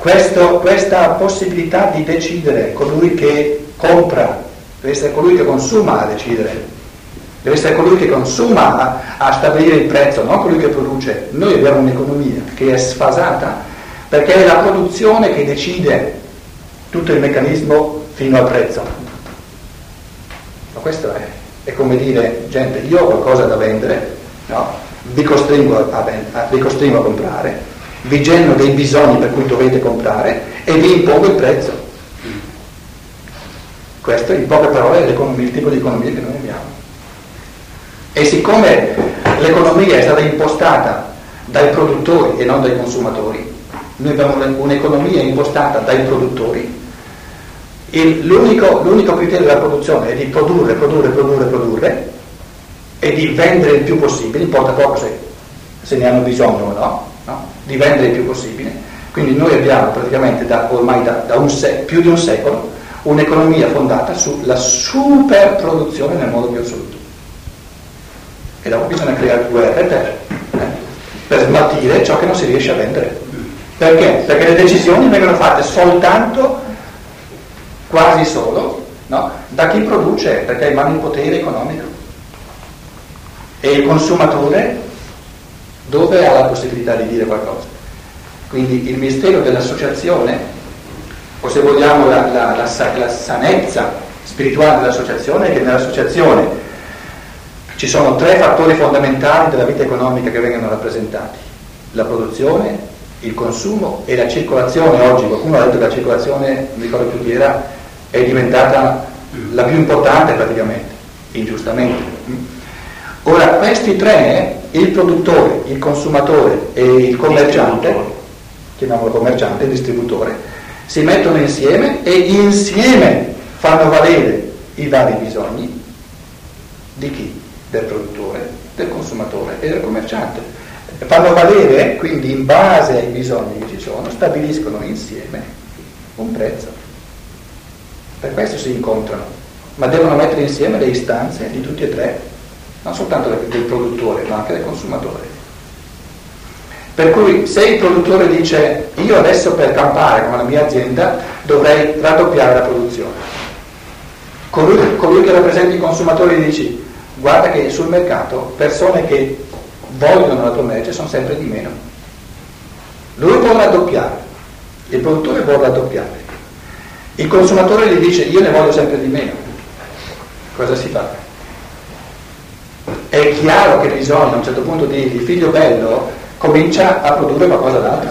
questo, questa possibilità di decidere, colui che compra, deve essere colui che consuma a decidere, deve essere colui che consuma a, a stabilire il prezzo, non colui che produce. Noi abbiamo un'economia che è sfasata perché è la produzione che decide tutto il meccanismo fino al prezzo. Ma questo è, è come dire, gente, io ho qualcosa da vendere, no? vi, costringo a, a, vi costringo a comprare, vi genero dei bisogni per cui dovete comprare e vi impongo il prezzo. Questo in poche parole è il tipo di economia che noi abbiamo. E siccome l'economia è stata impostata dai produttori e non dai consumatori, noi abbiamo un'economia impostata dai produttori, l'unico, l'unico criterio della produzione è di produrre, produrre, produrre, produrre e di vendere il più possibile, importa poco se, se ne hanno bisogno o no, no, di vendere il più possibile. Quindi noi abbiamo praticamente da, ormai da, da sec- più di un secolo un'economia fondata sulla superproduzione nel modo più assoluto. E dopo bisogna creare guerre per, eh, per smaltire ciò che non si riesce a vendere. Perché? Perché le decisioni vengono fatte soltanto, quasi solo, no? da chi produce, perché ha in mano il potere economico. E il consumatore dove ha la possibilità di dire qualcosa? Quindi il mistero dell'associazione, o se vogliamo la, la, la, la sanezza spirituale dell'associazione, è che nell'associazione ci sono tre fattori fondamentali della vita economica che vengono rappresentati. La produzione, il consumo e la circolazione oggi, qualcuno ha detto che la circolazione, non ricordo più chi era, è diventata la più importante praticamente, ingiustamente. Ora questi tre, il produttore, il consumatore e il commerciante, chiamiamolo commerciante, distributore, si mettono insieme e insieme fanno valere i vari bisogni di chi? Del produttore, del consumatore e del commerciante fanno valere, quindi in base ai bisogni che ci sono, stabiliscono insieme un prezzo. Per questo si incontrano, ma devono mettere insieme le istanze di tutti e tre, non soltanto del produttore, ma anche del consumatore. Per cui se il produttore dice io adesso per campare con la mia azienda dovrei raddoppiare la produzione, colui, colui che rappresenta i consumatori dice guarda che sul mercato persone che vogliono la tua merce sono sempre di meno. Lui vuole raddoppiare, il produttore vuole raddoppiare, il consumatore gli dice io ne voglio sempre di meno. Cosa si fa? È chiaro che bisogna a un certo punto dirgli figlio bello comincia a produrre qualcosa d'altro.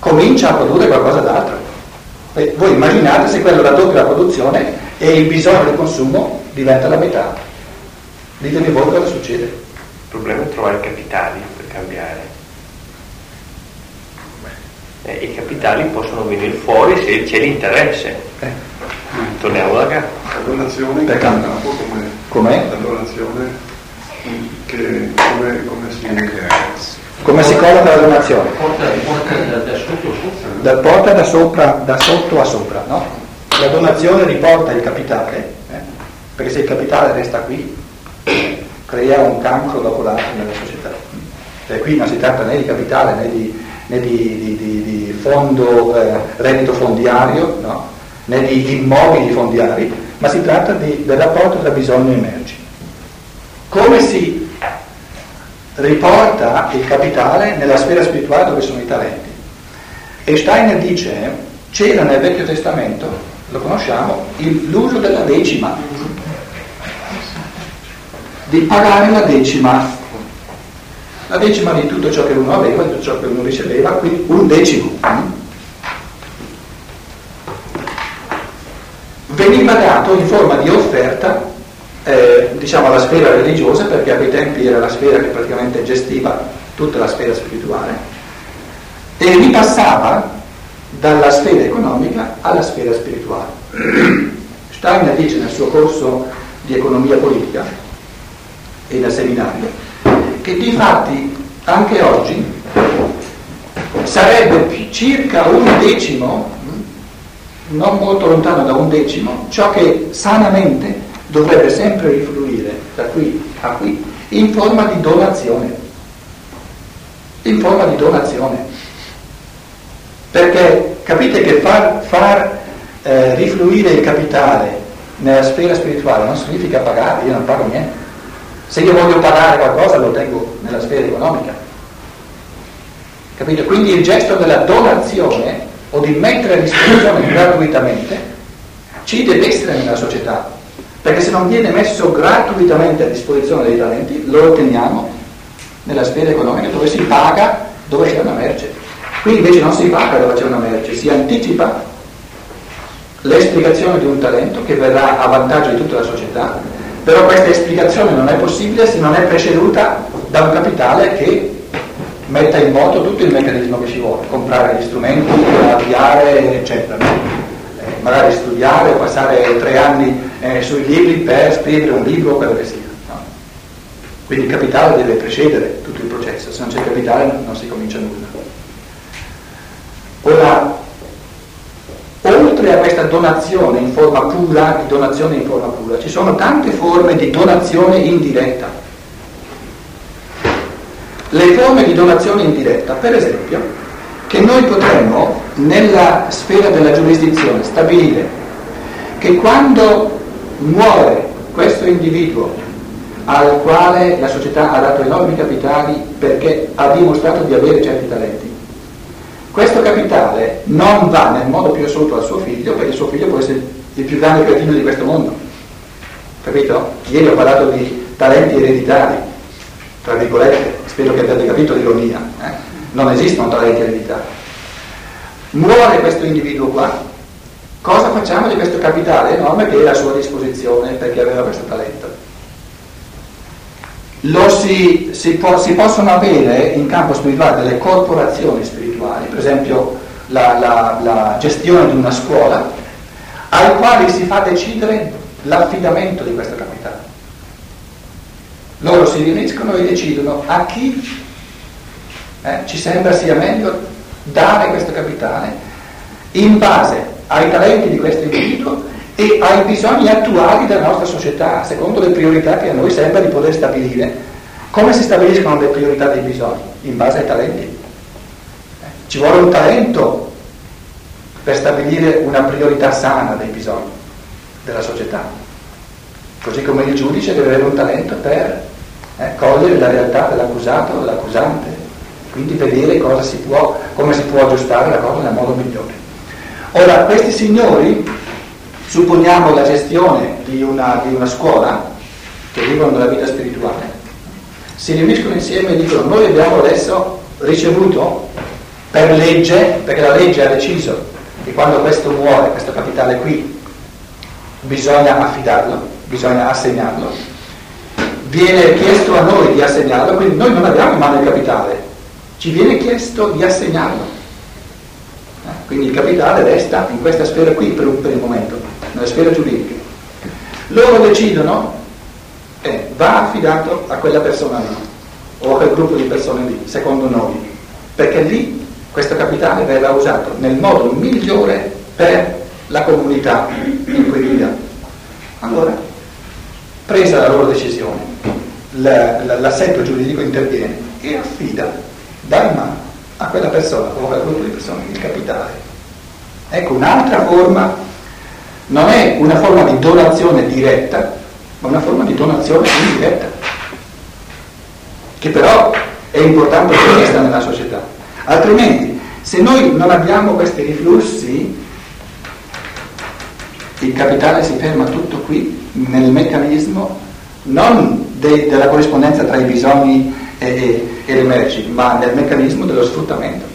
Comincia a produrre qualcosa d'altro. E voi immaginate se quello raddoppia la produzione e il bisogno del consumo diventa la metà. Ditemi voi cosa succede. Il problema è trovare capitali per cambiare. Eh, I capitali possono venire fuori se c'è l'interesse. Eh. Torniamo da capo. La donazione per campo come Com'è? La donazione che come, come si come si colloca la donazione? Porta, porta da, da, sotto a sopra. Da, porta da, sopra, da sotto a sopra, no? La donazione riporta il capitale, eh? perché se il capitale resta qui, crea un cancro dopo l'altro nella società. E qui non si tratta né di capitale né di, né di, di, di, di fondo, eh, reddito fondiario, no? né di immobili fondiari, ma si tratta del rapporto tra bisogno e merci. Come si riporta il capitale nella sfera spirituale dove sono i talenti? E Steiner dice, c'era nel Vecchio Testamento, lo conosciamo, il, l'uso della decima, di pagare la decima, la decima di tutto ciò che uno aveva, di tutto ciò che uno riceveva, quindi un decimo. Veniva dato in forma di offerta, eh, diciamo, alla sfera religiosa, perché a quei tempi era la sfera che praticamente gestiva tutta la sfera spirituale, e ripassava dalla sfera economica alla sfera spirituale. Steiner dice nel suo corso di economia politica e nel seminario, che di fatti anche oggi sarebbe circa un decimo, non molto lontano da un decimo, ciò che sanamente dovrebbe sempre rifluire da qui a qui in forma di donazione. In forma di donazione. Perché capite che far, far eh, rifluire il capitale nella sfera spirituale non significa pagare, io non pago niente. Se io voglio pagare qualcosa lo tengo nella sfera economica. Capite? Quindi il gesto della donazione o di mettere a disposizione gratuitamente ci deve essere nella società. Perché se non viene messo gratuitamente a disposizione dei talenti, lo otteniamo nella sfera economica dove si paga dove c'è una merce. Qui invece non si paga dove c'è una merce, si anticipa l'esplicazione di un talento che verrà a vantaggio di tutta la società, però questa esplicazione non è possibile se non è preceduta da un capitale che metta in moto tutto il meccanismo che ci vuole, comprare gli strumenti, avviare, eccetera. Eh, magari studiare o passare tre anni eh, sui libri per scrivere un libro, quello che sia. No? Quindi il capitale deve precedere tutto il processo, se non c'è capitale non si comincia nulla. Ora, oltre a questa donazione in forma pura, di donazione in forma pura, ci sono tante forme di donazione indiretta. Le forme di donazione indiretta, per esempio, che noi potremmo nella sfera della giurisdizione stabilire che quando muore questo individuo al quale la società ha dato enormi capitali perché ha dimostrato di avere certi talenti, questo capitale non va nel modo più assoluto al suo figlio perché suo figlio può essere il più grande cretino di questo mondo. Capito? Ieri ho parlato di talenti ereditari, tra virgolette, spero che abbiate capito l'ironia. Eh? Non esistono talenti ereditari. Muore questo individuo qua, cosa facciamo di questo capitale enorme che è a sua disposizione perché aveva questo talento? Si, si, può, si possono avere in campo spirituale delle corporazioni spirituali, per esempio la, la, la gestione di una scuola, ai quali si fa decidere l'affidamento di questo capitale. Loro si riuniscono e decidono a chi eh, ci sembra sia meglio dare questo capitale in base ai talenti di questo individuo e ai bisogni attuali della nostra società, secondo le priorità che a noi sembra di poter stabilire. Come si stabiliscono le priorità dei bisogni? In base ai talenti. Ci vuole un talento per stabilire una priorità sana dei bisogni della società. Così come il giudice deve avere un talento per eh, cogliere la realtà dell'accusato o dell'accusante, quindi vedere si può, come si può aggiustare la cosa nel modo migliore. Ora, questi signori supponiamo la gestione di una, di una scuola che vivono nella vita spirituale, si riuniscono insieme e dicono noi abbiamo adesso ricevuto per legge, perché la legge ha deciso che quando questo muore, questo capitale qui, bisogna affidarlo, bisogna assegnarlo, viene chiesto a noi di assegnarlo, quindi noi non abbiamo in mano il capitale, ci viene chiesto di assegnarlo. Eh, quindi il capitale resta in questa sfera qui per, per il momento nella sfera giuridica. Loro decidono eh, va affidato a quella persona lì o a quel gruppo di persone lì, secondo noi, perché lì questo capitale verrà usato nel modo migliore per la comunità in cui viviamo. Allora, presa la loro decisione, l'assetto giuridico interviene e affida, dà in mano a quella persona o a quel gruppo di persone il capitale. Ecco un'altra forma non è una forma di donazione diretta, ma una forma di donazione indiretta, che però è importante che esista nella società. Altrimenti, se noi non abbiamo questi riflussi, il capitale si ferma tutto qui, nel meccanismo non de, della corrispondenza tra i bisogni e, e, e le merci, ma nel meccanismo dello sfruttamento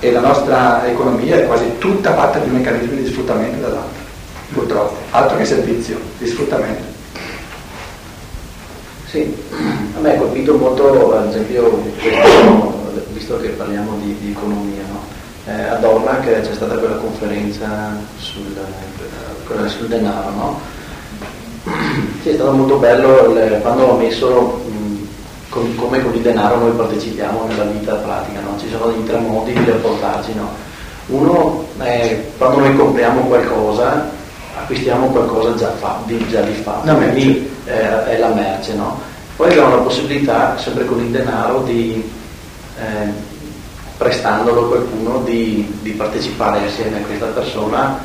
e la nostra economia è quasi tutta fatta di meccanismi di sfruttamento dell'altro, purtroppo, altro che servizio, di sfruttamento. Sì, a me ha colpito molto, ad esempio, visto che parliamo di, di economia, no? Eh, ad Ornac c'è stata quella conferenza sul, sul denaro, no? Sì, è stato molto bello le, quando ho messo con, come con il denaro noi partecipiamo nella vita pratica, no? ci sono dei tre modi di rapportarci. No? Uno è quando noi compriamo qualcosa, acquistiamo qualcosa già, fa, di, già di fatto, quindi eh, è la merce. No? Poi abbiamo la possibilità, sempre con il denaro, di eh, prestandolo a qualcuno di, di partecipare assieme a questa persona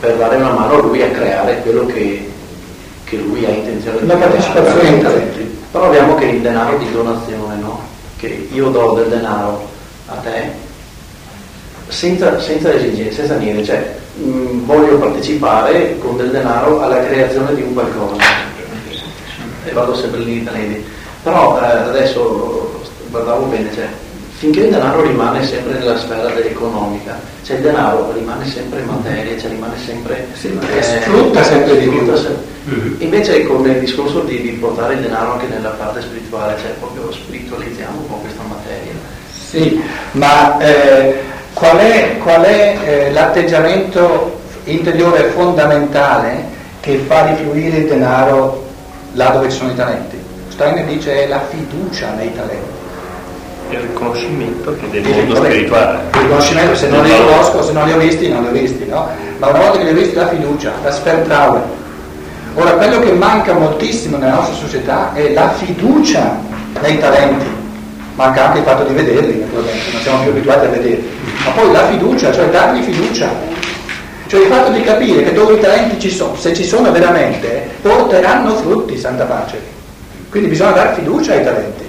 per dare una mano a lui a creare quello che, che lui ha intenzione di Una creare. partecipazione. Però abbiamo che il denaro di donazione, no? Che io do del denaro a te senza, senza esigenze, senza niente, cioè mh, voglio partecipare con del denaro alla creazione di un qualcosa. E vado sempre lì in talenti. Però eh, adesso guardavo bene, cioè, finché il denaro rimane sempre nella sfera economica, cioè il denaro rimane sempre materia, cioè rimane sempre... eh, sfrutta sempre di più. sempre. Invece con il discorso di, di, portare il denaro anche nella parte spirituale, cioè proprio spiritualizziamo un po' questa materia. Sì, ma eh, qual è, qual è eh, l'atteggiamento interiore fondamentale che fa rifluire il denaro là dove ci sono i talenti? Steiner dice è la fiducia nei talenti. Il riconoscimento che del mondo spirituale. Il riconoscimento, se non li conosco, se non li ho visti, non li ho visti, no? Ma una volta che li ho visti, la fiducia, la Spertraue. Ora, quello che manca moltissimo nella nostra società è la fiducia nei talenti. Manca anche il fatto di vederli, naturalmente, non siamo più abituati a vederli. Ma poi la fiducia, cioè dargli fiducia. Cioè il fatto di capire che dove i talenti ci sono, se ci sono veramente, porteranno frutti, santa pace. Quindi bisogna dare fiducia ai talenti.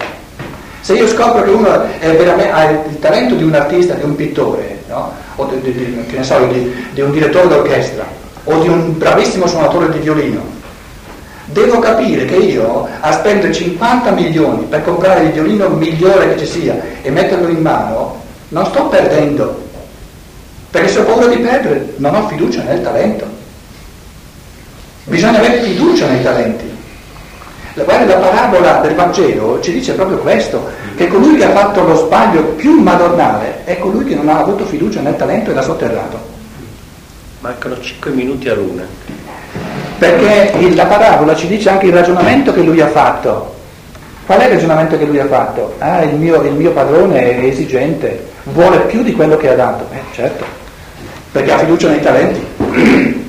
Se io scopro che uno ha il talento di un artista, di un pittore, no? o di, di, di, so, di, un direttore d'orchestra, o di un bravissimo suonatore di violino, devo capire che io a spendere 50 milioni per comprare il violino migliore che ci sia e metterlo in mano, non sto perdendo, perché se ho paura di perdere non ho fiducia nel talento. Bisogna avere fiducia nei talenti. Guarda, la parabola del Vangelo ci dice proprio questo, che colui che ha fatto lo sbaglio più madornale è colui che non ha avuto fiducia nel talento e l'ha sotterrato. Mancano 5 minuti a luna. Perché la parabola ci dice anche il ragionamento che lui ha fatto. Qual è il ragionamento che lui ha fatto? Ah, il mio, il mio padrone è esigente, vuole più di quello che ha dato. Eh, certo, perché ha fiducia nei talenti.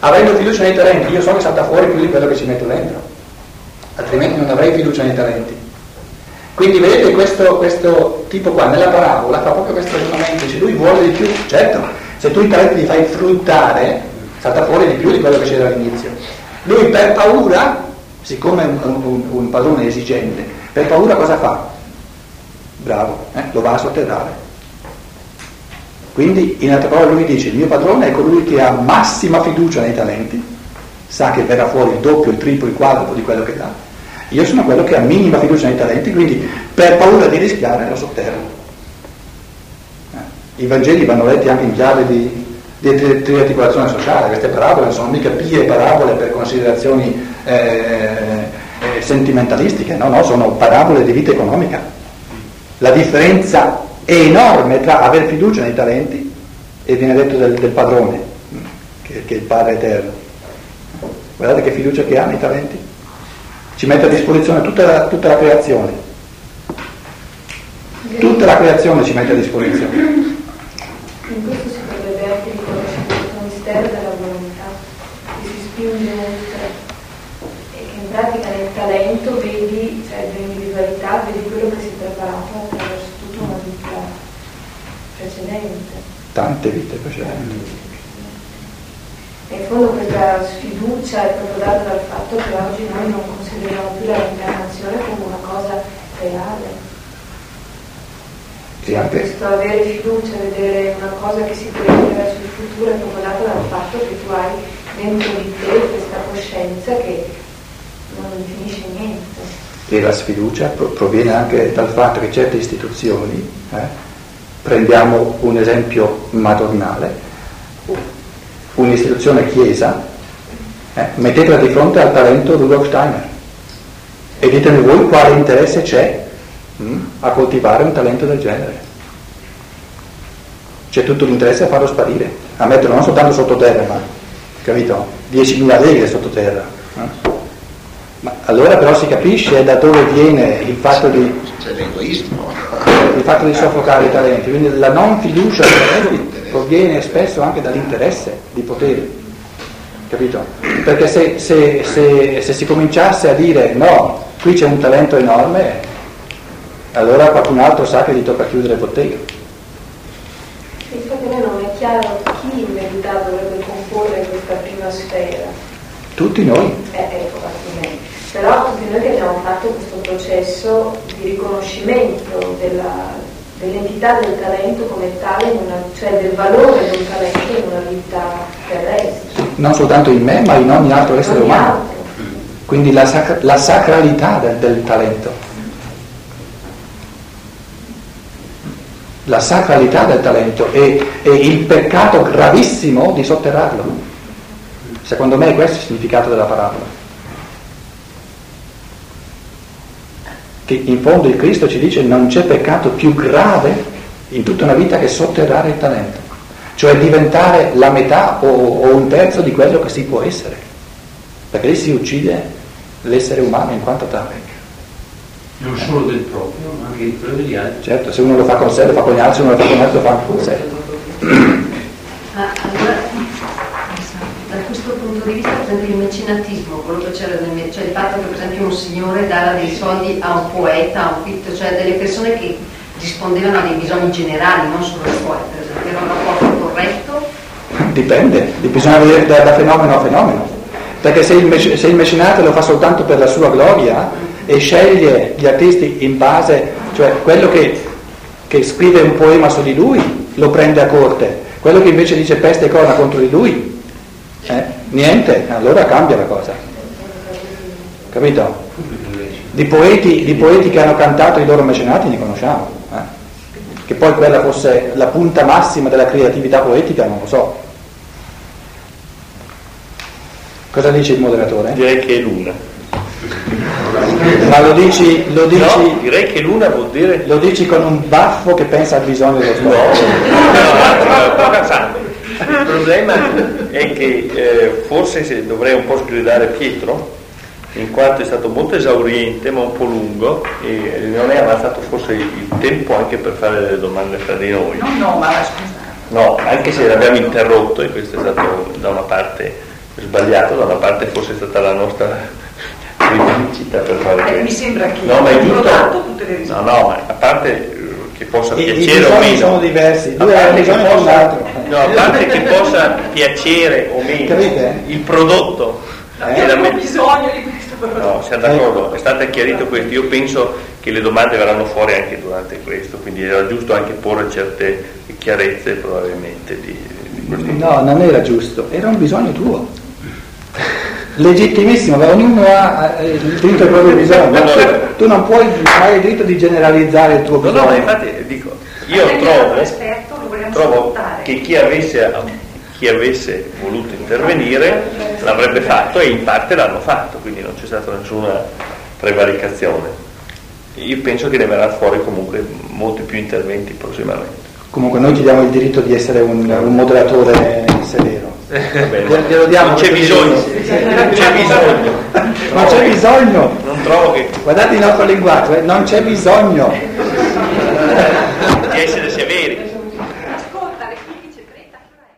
Avendo fiducia nei talenti, io so che salta fuori più di quello che ci metto dentro altrimenti non avrei fiducia nei talenti. Quindi vedete questo, questo, tipo qua nella parabola fa proprio questo ragionamento, dice lui vuole di più, certo, se tu i talenti li fai fruttare, salta fuori di più di quello che c'era all'inizio. Lui per paura, siccome è un, un, un padrone esigente, per paura cosa fa? Bravo, eh? lo va a sotterrare. Quindi in altre parole lui dice il mio padrone è colui che ha massima fiducia nei talenti, sa che verrà fuori il doppio, il triplo, il quadruplo di quello che dà io sono quello che ha minima fiducia nei talenti, quindi per paura di rischiare lo sotterro. Eh. I Vangeli vanno letti anche in chiave di, di triarticolazione sociale, queste parabole non sono mica pie parabole per considerazioni eh, eh, sentimentalistiche, no, no, sono parabole di vita economica. La differenza è enorme tra aver fiducia nei talenti e viene detto del, del padrone, che, che è il Padre Eterno. Guardate che fiducia che ha nei talenti ci mette a disposizione tutta la, tutta la creazione. Tutta la creazione ci mette a disposizione. In questo si potrebbe anche riconoscere questo mistero della volontà, che si spinge oltre e che in pratica nel talento vedi, cioè nell'individualità, vedi quello che si è preparato attraverso tutta una vita precedente. Tante vite precedenti. E in fondo questa sfiducia è proprio data dal fatto che oggi noi non consideriamo più la reincarnazione come una cosa reale. Sì, anche. Questo avere fiducia, vedere una cosa che si prende verso il futuro è proprio dato dal fatto che tu hai dentro di te questa coscienza che non finisce niente. E la sfiducia proviene anche dal fatto che certe istituzioni, eh, prendiamo un esempio madornale, un'istituzione chiesa, eh, mettetela di fronte al talento Rudolf Steiner e ditemi voi quale interesse c'è hm, a coltivare un talento del genere. C'è tutto l'interesse a farlo sparire, a metterlo non soltanto sottoterra, ma capito? 10.000 leghe sottoterra. Eh? Ma allora però si capisce da dove viene il fatto di, il fatto di soffocare i talenti, quindi la non fiducia nei talenti proviene spesso anche dall'interesse di potere, capito? Perché se, se, se, se si cominciasse a dire no, qui c'è un talento enorme, allora qualcun altro sa che gli tocca chiudere bottega. Infatti a me non è chiaro chi in verità dovrebbe comporre questa prima sfera. Tutti noi. Eh, ecco. Però tutti noi che abbiamo fatto questo processo di riconoscimento della, dell'entità del talento come tale, una, cioè del valore del talento in una vita terrestre. Non soltanto in me, ma in ogni altro essere Ogni umano. altro. Quindi la, sacra- la sacralità del, del talento. La sacralità del talento e, e il peccato gravissimo di sotterrarlo. Secondo me questo è il significato della parabola. Che in fondo il Cristo ci dice non c'è peccato più grave in tutta una vita che sotterrare il talento, cioè diventare la metà o, o un terzo di quello che si può essere, perché lì si uccide l'essere umano in quanto tale. Non solo del proprio, ma anche di quello degli altri. Certo, se uno lo fa con sé, lo fa con gli altri, se uno lo fa con gli altri, lo fa con sé. Ma allora, da questo punto di vista, per esempio, il mecenatismo, quello che c'era nel me- cioè il fatto che per esempio un signore dava dei soldi a un poeta, a un pittore, cioè delle persone che rispondevano a dei bisogni generali, non solo ai suoi, per esempio, era un rapporto corretto, Dipende, bisogna vedere da, da fenomeno a fenomeno. Perché se il, se il mecenate lo fa soltanto per la sua gloria e sceglie gli artisti in base, cioè quello che, che scrive un poema su di lui lo prende a corte, quello che invece dice peste e corna contro di lui, eh, niente, allora cambia la cosa. Capito? Di poeti, di poeti che hanno cantato i loro mecenati ne conosciamo. eh. Che poi quella fosse la punta massima della creatività poetica, non lo so. Cosa dice il moderatore? Direi che è l'una. Ma lo dici, lo dici, No, direi che l'una vuol dire lo dici con un baffo che pensa al bisogno dello No, scopo. no, sto cazzando. Il problema è che eh, forse se dovrei un po' sgridare Pietro, in quanto è stato molto esauriente ma un po' lungo e non è avanzato forse il tempo anche per fare delle domande fra di noi. No, no, ma scusa. No, anche se l'abbiamo interrotto e questo è stato da una parte sbagliato, da una parte forse è stata la nostra rivincita per fare Eh, questo. mi sembra che No, ma è dato tutte le No, risposte. no, ma a parte eh, che possa piacere o bisogni meno. sono diversi, due di un possa, altro. No, a parte che possa piacere o meno Capite? il prodotto Eh? la Abbiamo me- bisogno di questo però. No, siamo d'accordo, è stato chiarito questo. Io penso che le domande verranno fuori anche durante questo, quindi era giusto anche porre certe chiarezze probabilmente di, di questo. No, non era giusto, era un bisogno tuo. Legittimissimo, ma ognuno ha eh, il diritto ai propri bisogni. No, no. Tu, non puoi hai il diritto di generalizzare il tuo No, bisogno. no, ma infatti dico, io trovo, esperto, trovo che chi avesse, chi avesse voluto intervenire l'avrebbe fatto e in parte l'hanno fatto, quindi non c'è stata nessuna prevaricazione. Io penso che ne verrà fuori comunque molti più interventi prossimamente. Comunque noi ti diamo il diritto di essere un, un moderatore severo. Va bene. Glielo- diamo non c'è bisogno, non c'è bisogno. Non c'è bisogno. Non trovo che Guardate il nostro linguaggio, eh, non c'è bisogno.